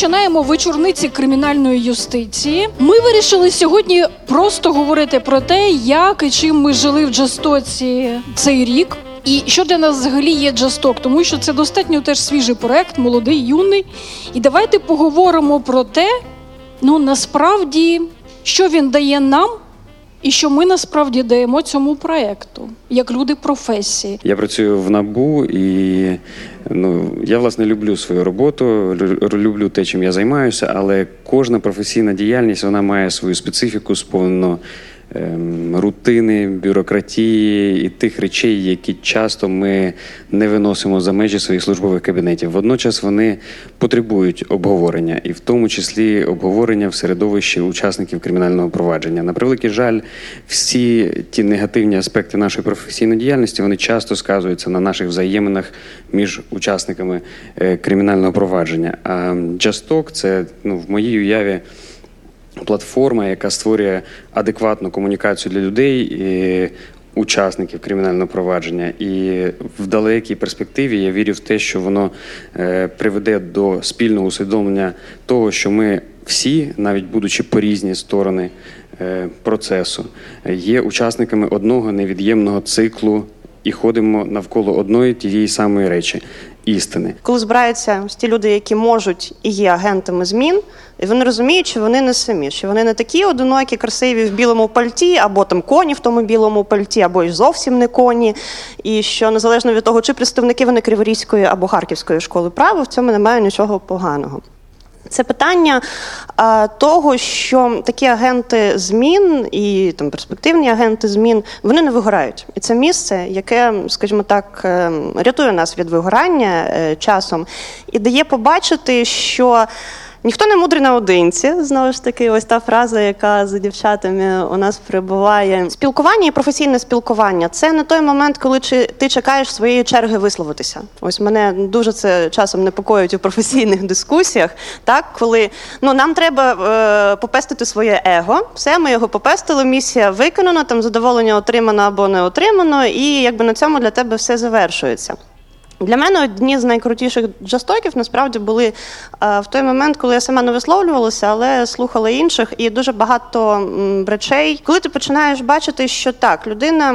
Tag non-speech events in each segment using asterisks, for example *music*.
починаємо вечорниці кримінальної юстиції. Ми вирішили сьогодні просто говорити про те, як і чим ми жили в Джастоці цей рік. І що для нас взагалі є Джасток, тому що це достатньо теж свіжий проект, молодий, юний. І давайте поговоримо про те, ну насправді, що він дає нам, і що ми насправді даємо цьому проекту, як люди професії. Я працюю в набу і ну я власне люблю свою роботу, лю- люблю те, чим я займаюся, але кожна професійна діяльність вона має свою специфіку, сповнено рутини, бюрократії і тих речей, які часто ми не виносимо за межі своїх службових кабінетів. Водночас вони потребують обговорення, і в тому числі обговорення в середовищі учасників кримінального провадження. На превеликий жаль, всі ті негативні аспекти нашої професійної діяльності вони часто сказуються на наших взаєминах між учасниками е, кримінального провадження. А Talk – це ну в моїй уяві платформа, яка створює адекватну комунікацію для людей. І Учасників кримінального провадження, і в далекій перспективі я вірю в те, що воно е, приведе до спільного усвідомлення того, що ми всі, навіть будучи по різні сторони е, процесу, є учасниками одного невід'ємного циклу і ходимо навколо одної тієї самої речі істини. Коли збираються ті люди, які можуть і є агентами змін, і вони розуміють, що вони не самі, що вони не такі одинокі, красиві в білому пальті, або там коні в тому білому пальті, або й зовсім не коні. І що незалежно від того, чи представники вони Криворізької або Харківської школи права, в цьому немає нічого поганого. Це питання а, того, що такі агенти змін і там перспективні агенти змін вони не вигорають. І це місце, яке, скажімо так, е, рятує нас від вигорання е, часом і дає побачити, що. Ніхто не мудрий наодинці. Знову ж таки, ось та фраза, яка за дівчатами у нас перебуває. Спілкування і професійне спілкування це не той момент, коли ти чекаєш своєї черги висловитися. Ось мене дуже це часом непокоїть у професійних дискусіях. Так, коли ну нам треба е, попестити своє его, все ми його попестили. Місія виконана, там задоволення отримано або не отримано, і якби на цьому для тебе все завершується. Для мене одні з найкрутіших джастоків насправді були е, в той момент, коли я сама не висловлювалася, але слухала інших, і дуже багато речей. Коли ти починаєш бачити, що так, людина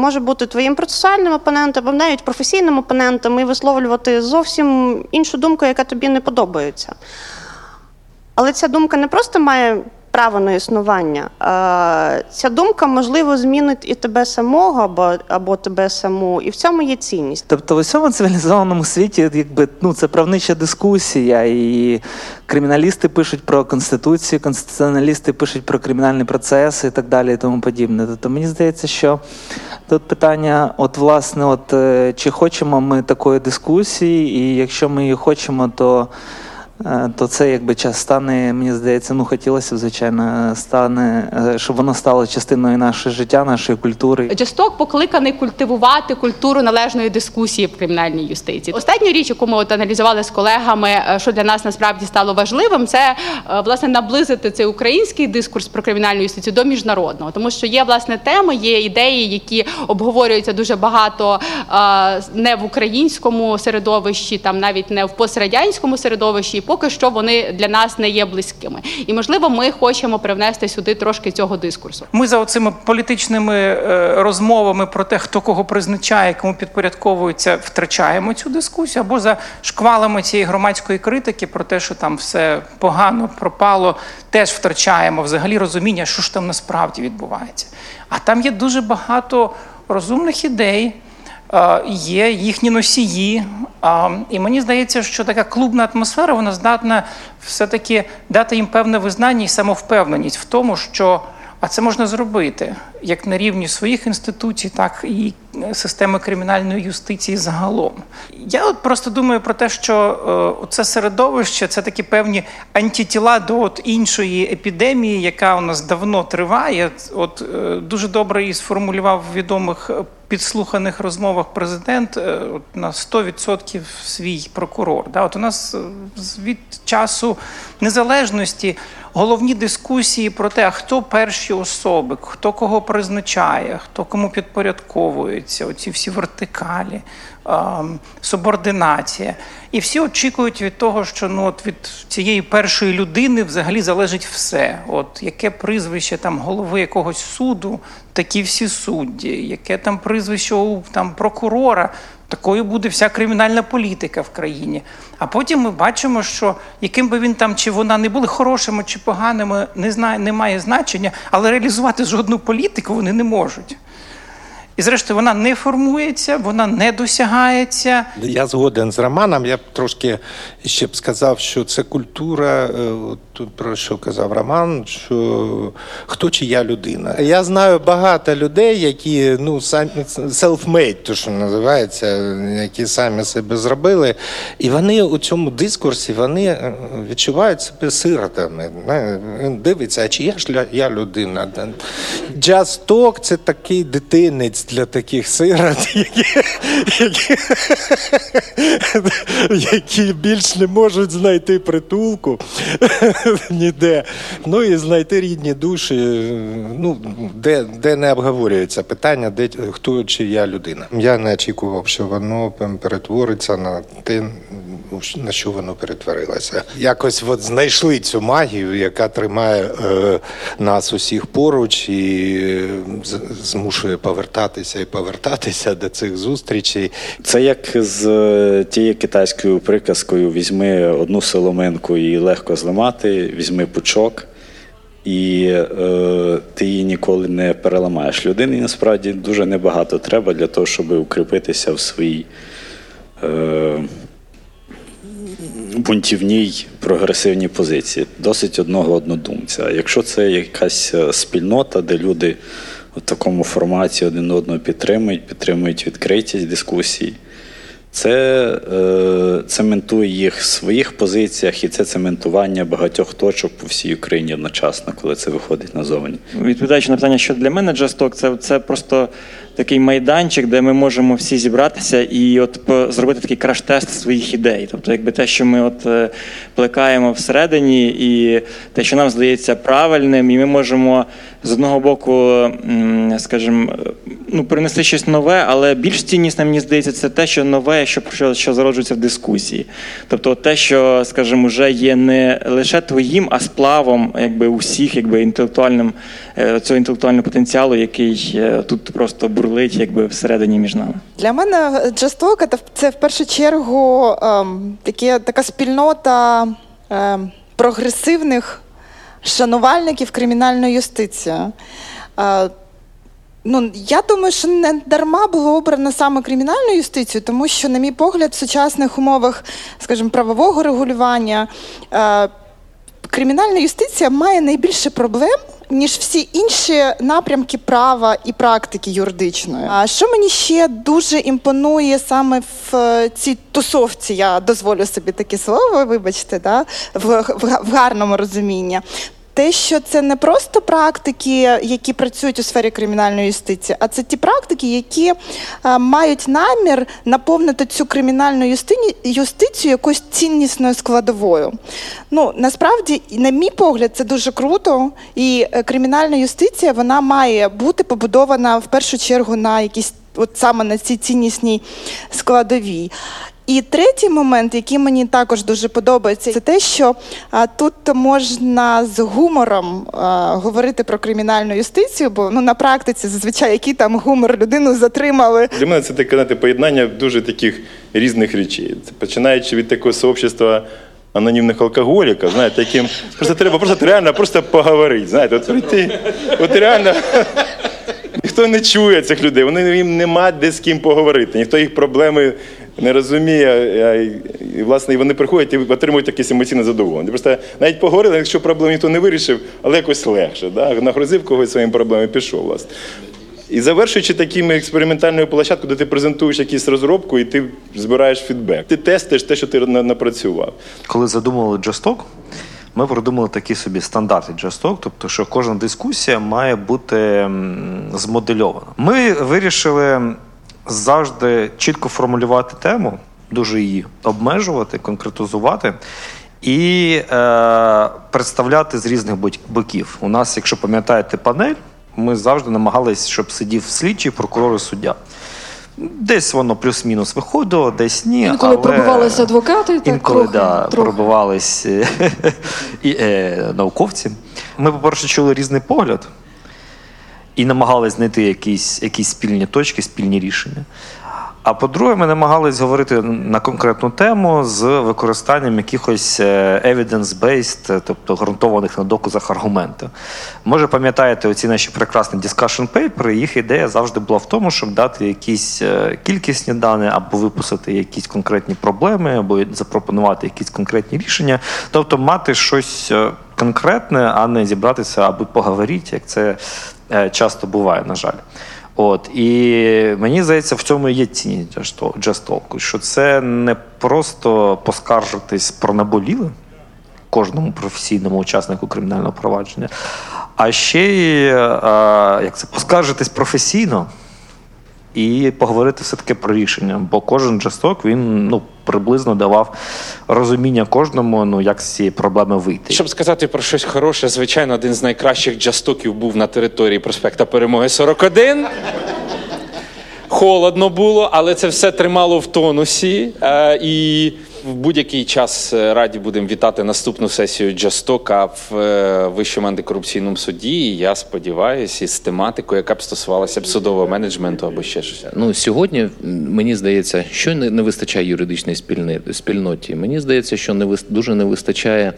може бути твоїм процесуальним опонентом, або навіть професійним опонентом, і висловлювати зовсім іншу думку, яка тобі не подобається. Але ця думка не просто має право на існування. Ця думка, можливо, змінить і тебе самого, або, або тебе саму, і в цьому є цінність. Тобто в усьому цивілізованому світі, якби ну це правнича дискусія, і криміналісти пишуть про конституцію, конституціоналісти пишуть про кримінальні процеси і так далі, і тому подібне. Тобто мені здається, що тут питання, от власне, от е, чи хочемо ми такої дискусії, і якщо ми її хочемо, то. Е, То це якби час стане, мені здається, ну хотілося б, звичайно, стане, е, щоб воно стало частиною нашого життя, нашої культури. Джесток покликаний культивувати культуру належної дискусії в кримінальній юстиції. Останню річ, яку ми от аналізували з колегами, е, що для нас насправді стало важливим, це власне наблизити цей український дискурс про кримінальну юстицію до міжнародного, тому що є власне теми, є ідеї, які обговорюються дуже багато не в українському середовищі, там навіть не в пострадянському середовищі. Поки що вони для нас не є близькими. І можливо, ми хочемо привнести сюди трошки цього дискурсу. Ми за оцими політичними е, розмовами про те, хто кого призначає, кому підпорядковується, втрачаємо цю дискусію, або за шквалами цієї громадської критики про те, що там все погано пропало, теж втрачаємо взагалі розуміння, що ж там насправді відбувається. А там є дуже багато розумних ідей. Е, Є їхні носії, А, і мені здається, що така клубна атмосфера вона здатна все-таки дати їм певне визнання і самовпевненість в тому, що а це можна зробити як на рівні своїх інституцій, так і е, системи кримінальної юстиції загалом. Я от просто думаю про те, що е, це середовище це такі певні антитіла до от іншої епідемії, яка у нас давно триває. От е, дуже добре її сформулював відомих е, підслуханих розмовах президент е, на 100% свій прокурор. Да? От у нас е, від часу незалежності головні дискусії про те, хто перші особи, хто кого призначає, хто кому підпорядковується, оці всі вертикалі, субординація. І всі очікують від того, що ну, от від цієї першої людини взагалі залежить все. От яке прізвище там голови якогось суду, такі всі судді, яке там прізвище у там прокурора. Такою буде вся кримінальна політика в країні. А потім ми бачимо, що яким би він там чи вона не були хорошими чи поганими, не знає, не має значення, але реалізувати жодну політику вони не можуть. І зрештою, вона не формується, вона не досягається. Я згоден з Романом. Я б трошки ще б сказав, що це культура, е, про що казав Роман, що хто чия людина. Я знаю багато людей, які ну самі self-made, то що називається, які самі себе зробили, і вони у цьому дискурсі вони е, відчувають себе сиротами. Дивиться, а чия ж я людина? Джаз ток це такий дитинець для таких сирот, *laughs* які, які, які більш не можуть знайти притулку *laughs* ніде. Ну і знайти рідні душі, ну, де, де не обговорюється питання, де хто чия людина. Я не очікував, що воно перетвориться на те, на що воно перетворилося. Якось от знайшли цю магію, яка тримає е, нас усіх поруч і е, змушує повертатися і повертатися до цих зустрічей. Це як з е, тією китайською приказкою: візьми одну соломинку і легко зламати, візьми пучок, і е, ти її ніколи не переламаєш. Людині насправді дуже небагато треба для того, щоб укріпитися в своїй е, бунтівній прогресивній позиції. Досить одного однодумця. Якщо це якась е, спільнота, де люди в такому форматі один одного підтримують, підтримують відкритість дискусій, це е, цементує їх в своїх позиціях, і це цементування багатьох точок по всій Україні одночасно, коли це виходить назовні. Відповідаючи на питання, що для мене джасток, це, це просто такий майданчик, де ми можемо всі зібратися і от зробити такий краш-тест своїх ідей. Тобто, якби те, що ми от е, плекаємо всередині, і те, що нам здається правильним, і ми можемо з одного боку, скажімо, е, ну, принести щось нове, але більш ціннісне, мені здається, це те, що нове, що, що, що зароджується в дискусії. Тобто те, що, скажімо, вже є не лише твоїм, а сплавом якби, усіх якби, інтелектуальним, е, цього інтелектуального потенціалу, який тут просто бурлить якби, всередині між нами. Для мене джасток це, в першу чергу ем, таке, така спільнота ем, прогресивних шанувальників кримінальної юстиції. Е, Ну, я думаю, що не дарма було обрано саме кримінальну юстицію, тому що, на мій погляд, в сучасних умовах, скажімо, правового регулювання е, кримінальна юстиція має найбільше проблем. Ніж всі інші напрямки права і практики юридичної. А що мені ще дуже імпонує саме в е, цій тусовці, я дозволю собі таке слово, вибачте, да, в, в, в гарному розумінні. Те, що це не просто практики, які працюють у сфері кримінальної юстиції, а це ті практики, які е, мають намір наповнити цю кримінальну юстицію якоюсь ціннісною складовою. Ну насправді, на мій погляд, це дуже круто, і е, кримінальна юстиція вона має бути побудована в першу чергу на якісь от саме на цій ціннісній складовій. І третій момент, який мені також дуже подобається, це те, що а, тут можна з гумором а, говорити про кримінальну юстицію, бо ну на практиці зазвичай який там гумор людину затримали. Для мене це таке знаєте, поєднання дуже таких різних речей. Це починаючи від такого сообщества анонімних алкоголіків, знаєте, яким просто треба просто реально просто поговорити. Знаєте, от прийти, от реально. Ніхто не чує цих людей, вони їм нема де з ким поговорити, ніхто їх проблеми не розуміє. І, власне, вони приходять і отримують якесь емоційне задоволення. Просто навіть поговорили, якщо проблем ніхто не вирішив, але якось легше. Да? Нагрузив когось своїм проблемами, пішов, власне. І завершуючи такими експериментальною площадкою, де ти презентуєш якусь розробку і ти збираєш фідбек. Ти тестиш те, що ти напрацював. Коли задумували Джасток, ми придумали такі собі стандарти Just тобто, що кожна дискусія має бути змодельована. Ми вирішили завжди чітко формулювати тему, дуже її обмежувати, конкретизувати. І е, представляти з різних боків. У нас, якщо пам'ятаєте панель, ми завжди намагались, щоб сидів слідчий, прокурор і суддя. Десь воно плюс-мінус виходило, десь ні. Інколи але... пробивалися адвокати, так інколи трохи, да, трохи. пробивались *laughs* і, е, науковці. Ми, по-перше, чули різний погляд і намагалися знайти якісь, якісь спільні точки, спільні рішення. А по-друге, ми намагались говорити на конкретну тему з використанням якихось е, evidence-based, тобто ґрунтованих на доказах аргументів. Може, пам'ятаєте, оці наші прекрасні discussion paper, їх ідея завжди була в тому, щоб дати якісь е, кількісні дані, або виписати якісь конкретні проблеми, або запропонувати якісь конкретні рішення, тобто мати щось е, конкретне, а не зібратися, аби поговорити, як це часто буває, на жаль. От і мені здається, в цьому є ціні джастолку, що це не просто поскаржитись про наболіле кожному професійному учаснику кримінального провадження, а ще й як це поскаржитись професійно і поговорити все-таки про рішення. Бо кожен джасток він ну приблизно давав розуміння кожному, ну як з цієї проблеми вийти. Щоб сказати про щось хороше, звичайно, один з найкращих джастоків був на території проспекта Перемоги 41. Холодно було, але це все тримало в тонусі. Е, і в будь-який час е, раді будемо вітати наступну сесію Джастока в е, Вищому антикорупційному суді. І Я сподіваюся, із тематикою, яка б стосувалася б судового менеджменту або ще щось. Ну сьогодні мені здається, що не вистачає юридичної спільноті. Мені здається, що не дуже не вистачає,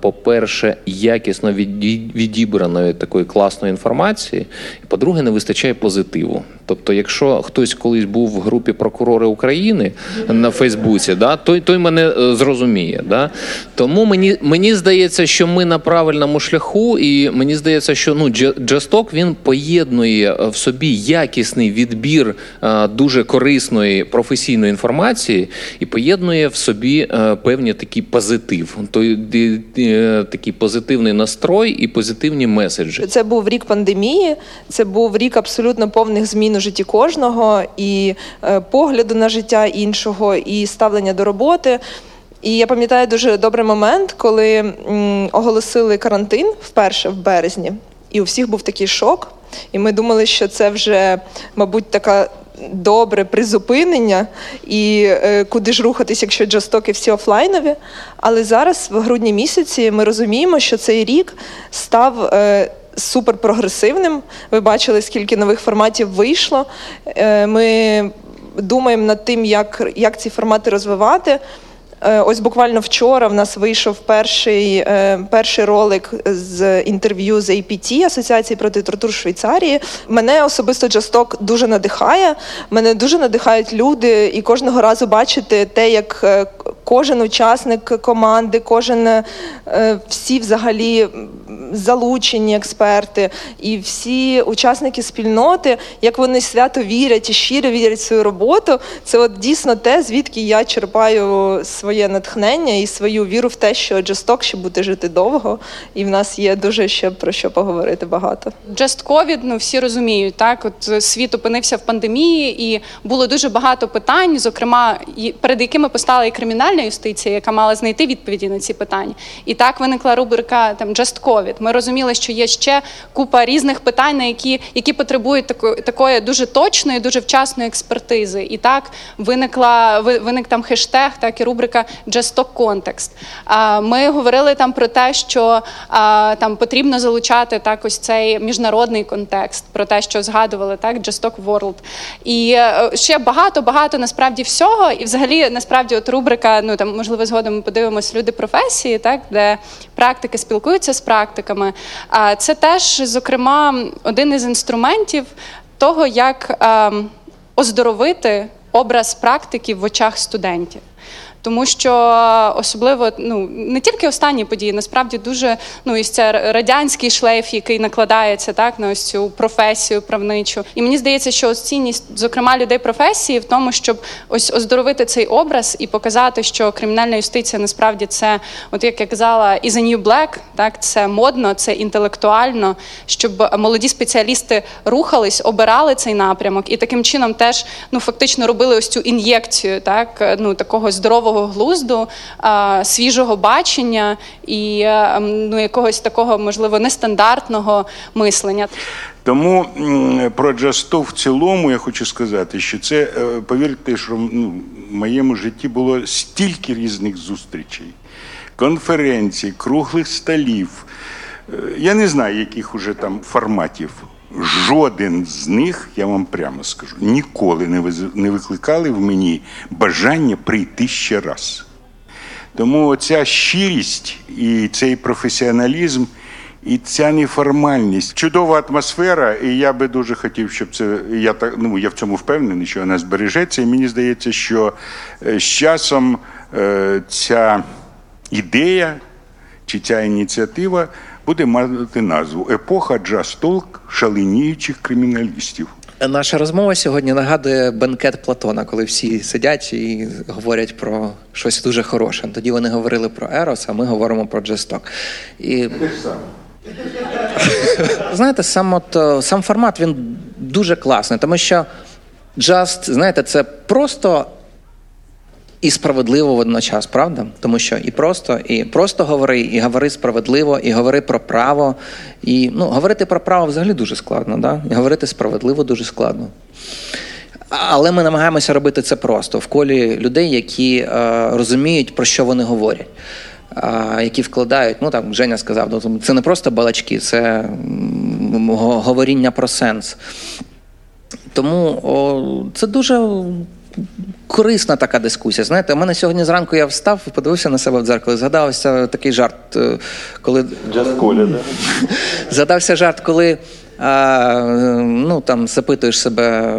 по-перше, якісно відібраної такої класної інформації. По-друге, не вистачає позитиву. Тобто, якщо хтось колись був в групі прокурори України на Фейсбуці, да, той той мене е, зрозуміє. Да? Тому мені мені здається, що ми на правильному шляху, і мені здається, що ну Джасток він поєднує в собі якісний відбір е, дуже корисної професійної інформації і поєднує в собі е, певні такий позитив, той такий позитивний настрой і позитивні меседжі. Це був рік пандемії, це був рік абсолютно повних змін у житті кожного і погляду на життя іншого, і ставлення до роботи роботи. І я пам'ятаю дуже добрий момент, коли оголосили карантин вперше в березні, і у всіх був такий шок. І ми думали, що це вже, мабуть, така добре призупинення, і е, куди ж рухатись, якщо джастоки всі офлайнові. Але зараз, в грудні місяці, ми розуміємо, що цей рік став. Е, Суперпрогресивним. Ви бачили, скільки нових форматів вийшло. Е, ми думаємо над тим, як, як ці формати розвивати. Е, ось буквально вчора в нас вийшов перший е, перший ролик з інтерв'ю з APT, Асоціації проти тортур Швейцарії. Мене особисто Джасток дуже надихає. Мене дуже надихають люди, і кожного разу бачити те, як е, кожен учасник команди, кожен всі взагалі залучені експерти і всі учасники спільноти, як вони свято вірять і щиро вірять в свою роботу. Це от дійсно те, звідки я черпаю своє натхнення і свою віру в те, що Джесток ще буде жити довго, і в нас є дуже ще про що поговорити багато. Just COVID, ну всі розуміють, так от світ опинився в пандемії, і було дуже багато питань, зокрема, перед якими постала і кримінальна юстиція, яка мала знайти відповіді на ці питання. І так виникла рубрика там Just COVID. Ми розуміли, що є ще купа різних питань, які які потребують такої такої дуже точної, дуже вчасної експертизи. І так виникла виник там хештег, так і рубрика Just Context. Ми говорили там про те, що там потрібно залучати так ось цей міжнародний контекст, про те, що згадували так, Just World. І е, ще багато багато насправді всього. І, взагалі, насправді, от рубрика, ну там можливо, згодом ми подивимось люди професії, так де практики спілкуються з практиками практиками. Це теж, зокрема, один із інструментів того, як ем, оздоровити образ практиків в очах студентів. Тому що особливо ну не тільки останні події, насправді дуже ну ось це радянський шлейф, який накладається так на ось цю професію правничу. І мені здається, що ось цінність, зокрема людей професії, в тому, щоб ось оздоровити цей образ і показати, що кримінальна юстиція насправді це, от як я казала, is a new black, так це модно, це інтелектуально, щоб молоді спеціалісти рухались, обирали цей напрямок і таким чином теж ну фактично робили ось цю ін'єкцію, так ну такого здорового глузду, свіжого бачення і ну якогось такого можливо нестандартного мислення. Тому про джасту в цілому я хочу сказати, що це е, повірте, що ну, в моєму житті було стільки різних зустрічей, конференцій, круглих столів. Е, Я не знаю, яких уже там форматів. Жоден з них, я вам прямо скажу, ніколи не викликали в мені бажання прийти ще раз. Тому ця щирість і цей професіоналізм, і ця неформальність, чудова атмосфера, і я би дуже хотів, щоб це я так ну я в цьому впевнений, що вона збережеться. І мені здається, що е, з часом е, ця ідея чи ця ініціатива буде мати назву Епоха джаз-толк шаленіючих криміналістів. Наша розмова сьогодні нагадує бенкет Платона, коли всі сидять і говорять про щось дуже хороше. Тоді вони говорили про Ерос, а ми говоримо про джесток. І *laughs* знаєте, сам от е, сам формат він дуже класний, тому що джаст, знаєте, це просто і справедливо водночас, правда? Тому що і просто, і просто говори, і говори справедливо, і говори про право. І ну, говорити про право взагалі дуже складно, да? і говорити справедливо дуже складно. Але ми намагаємося робити це просто в колі людей, які е, розуміють, про що вони говорять. Які вкладають, ну так Женя сказав, ну, це не просто балачки, це говоріння про сенс. Тому о, це дуже корисна така дискусія. Знаєте, у мене сьогодні зранку я встав, подивився на себе в дзеркало, згадався такий жарт, е, коли. Коля, да? *laughs* згадався жарт, коли а, ну, там, запитуєш себе,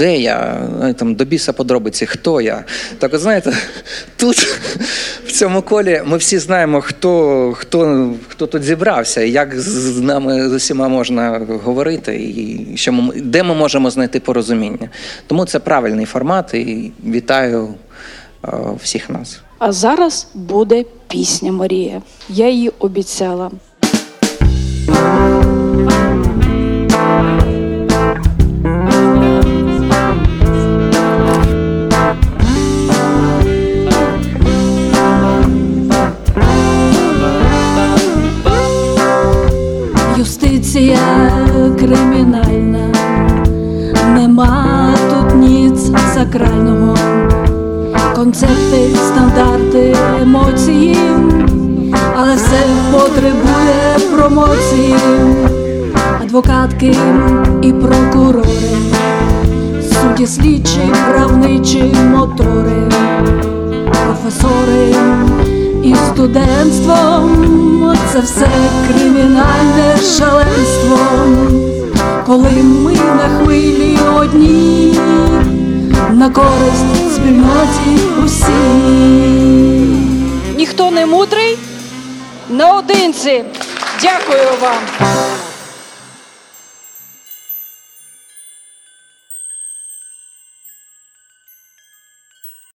де я, там, до біса подробиці, хто я. Так от знаєте, *laughs* тут, в цьому колі, ми всі знаємо, хто, хто, хто тут зібрався, як з нами з усіма можна говорити, і що ми, де ми можемо знайти порозуміння. Тому це правильний формат, і вітаю а, всіх нас. А зараз буде пісня Марія. Я її обіцяла. Юстиція кримінальна, нема тут ніц сакрального, концепти, стандарти, емоції, але все потребує промоції, адвокатки і прокурори, судді слідчі, правничі мотори, професори і студентством це все кримінальне шаленство, коли ми на хвилі одні, на користь спільноті усі. Ніхто не мудрий наодинці. Дякую вам.